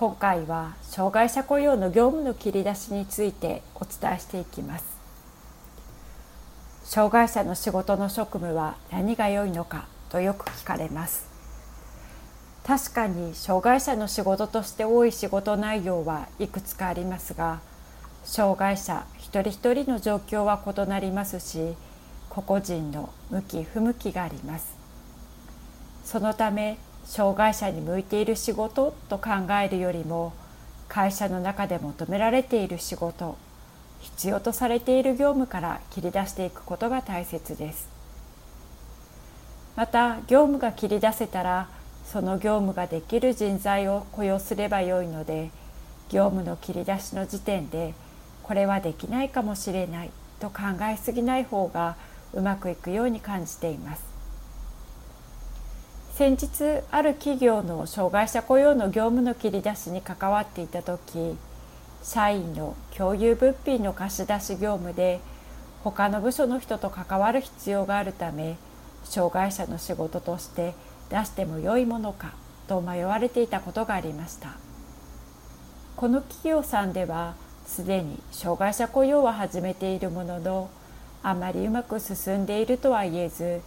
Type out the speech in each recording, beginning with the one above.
今回は障害者雇用の業務の切り出しについてお伝えしていきます。障害者の仕事の職務は何が良いのかとよく聞かれます。確かに障害者の仕事として多い仕事内容はいくつかありますが障害者一人一人の状況は異なりますし個々人の向き不向きがあります。そのため障害者に向いている仕事と考えるよりも会社の中で求められている仕事必要とされている業務から切り出していくことが大切です。また業務が切り出せたらその業務ができる人材を雇用すればよいので業務の切り出しの時点でこれはできないかもしれないと考えすぎない方がうまくいくように感じています。先日ある企業の障害者雇用の業務の切り出しに関わっていた時社員の共有物品の貸し出し業務で他の部署の人と関わる必要があるため障害者の仕事として出しても良いものかと迷われていたことがありました。この企業さんではすでに障害者雇用は始めているもののあまりうまく進んでいるとは言えず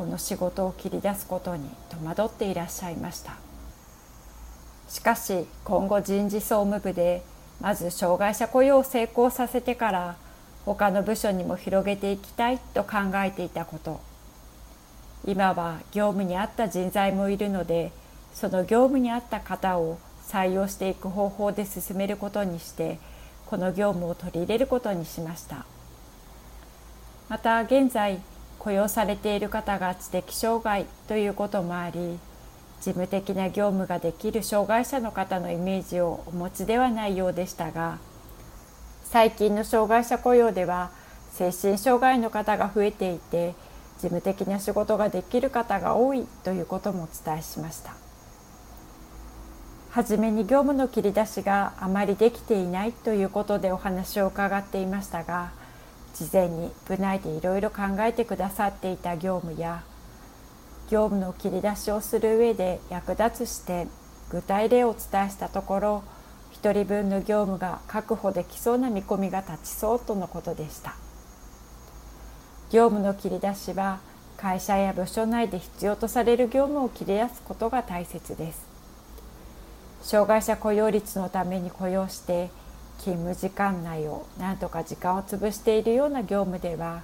この仕事を切り出すことに戸惑っていらっしゃいました。しかし今後人事総務部でまず障害者雇用を成功させてから他の部署にも広げていきたいと考えていたこと。今は業務に合った人材もいるのでその業務に合った方を採用していく方法で進めることにしてこの業務を取り入れることにしました。また現在雇用されている方が知的障害ということもあり事務的な業務ができる障害者の方のイメージをお持ちではないようでしたが最近の障害者雇用では精神障害の方が増えていて事務的な仕事ができる方が多いということもお伝えしました。はじめに業務の切り出しがあまりできていないということでお話を伺っていましたが事前に部内でいろいろ考えてくださっていた業務や業務の切り出しをする上で役立つ視点具体例をお伝えしたところ1人分の業務が確保できそうな見込みが立ちそうとのことでした。業務の切り出しは会社や部署内で必要とされる業務を切り出すことが大切です。障害者雇用率のために雇用して勤務時間内を何とか時間を潰しているような業務では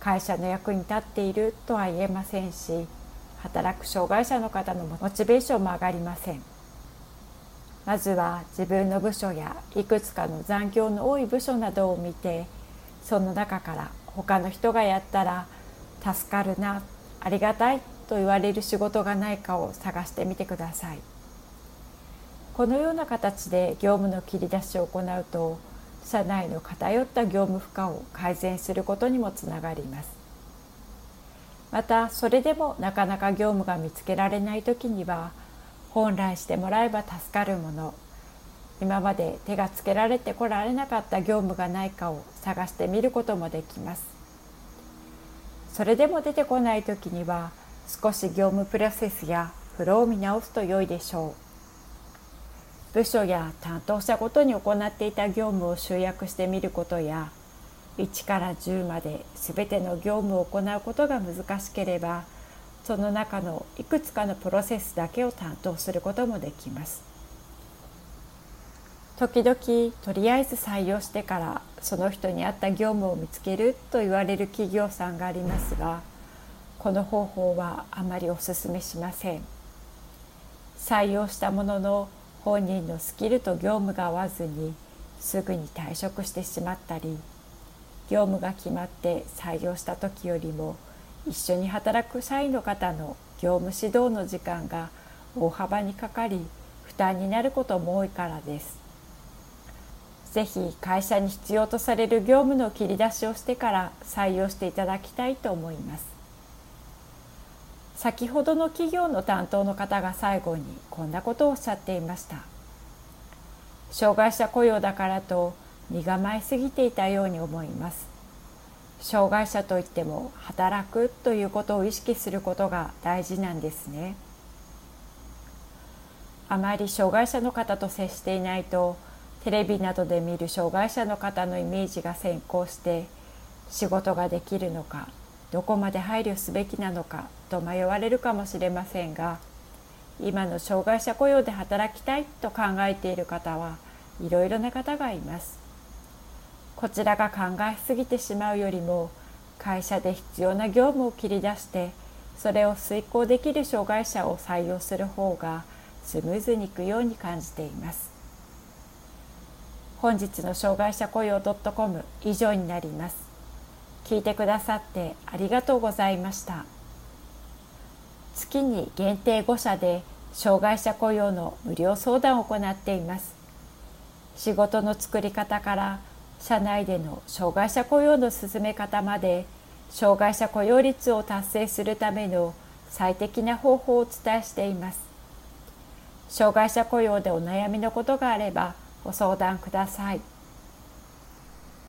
会社の役に立っているとは言えませんし働く障害者の方のモチベーションも上がりませんまずは自分の部署やいくつかの残業の多い部署などを見てその中から他の人がやったら助かるなありがたいと言われる仕事がないかを探してみてください。このような形で業務の切り出しを行うと社内の偏った業務負荷を改善することにもつながります。またそれでもなかなか業務が見つけられない時には本来してもらえば助かるもの今まで手がつけられてこられなかった業務がないかを探してみることもできます。それでも出てこない時には少し業務プロセスやフローを見直すと良いでしょう。部署や担当者ごとに行っていた業務を集約してみることや1から10まで全ての業務を行うことが難しければその中のいくつかのプロセスだけを担当することもできます。時々とりあえず採用してからその人に合った業務を見つけると言われる企業さんがありますがこの方法はあまりお勧めしません。採用したものの本人のスキルと業務が合わずにすぐに退職してしまったり業務が決まって採用した時よりも一緒に働く社員の方の業務指導の時間が大幅にかかり負担になることも多いからです。ぜひ会社に必要とされる業務の切り出しをしてから採用していただきたいと思います先ほどの企業の担当の方が最後にこんなことをおっしゃっていました。障害者雇用だからと身構えすぎていたように思います。障害者といっても働くということを意識することが大事なんですね。あまり障害者の方と接していないとテレビなどで見る障害者の方のイメージが先行して仕事ができるのかどこまで配慮すべきなのかと迷われるかもしれませんが今の障害者雇用で働きたいと考えている方はいろいろな方がいます。こちらが考えすぎてしまうよりも会社で必要な業務を切り出してそれを遂行できる障害者を採用する方がスムーズにいくように感じています。本日の障害者雇用 .com 以上になります。聞いてくださってありがとうございました。月に限定5社で障害者雇用の無料相談を行っています。仕事の作り方から社内での障害者雇用の進め方まで障害者雇用率を達成するための最適な方法をお伝えしています。障害者雇用でお悩みのことがあればご相談ください。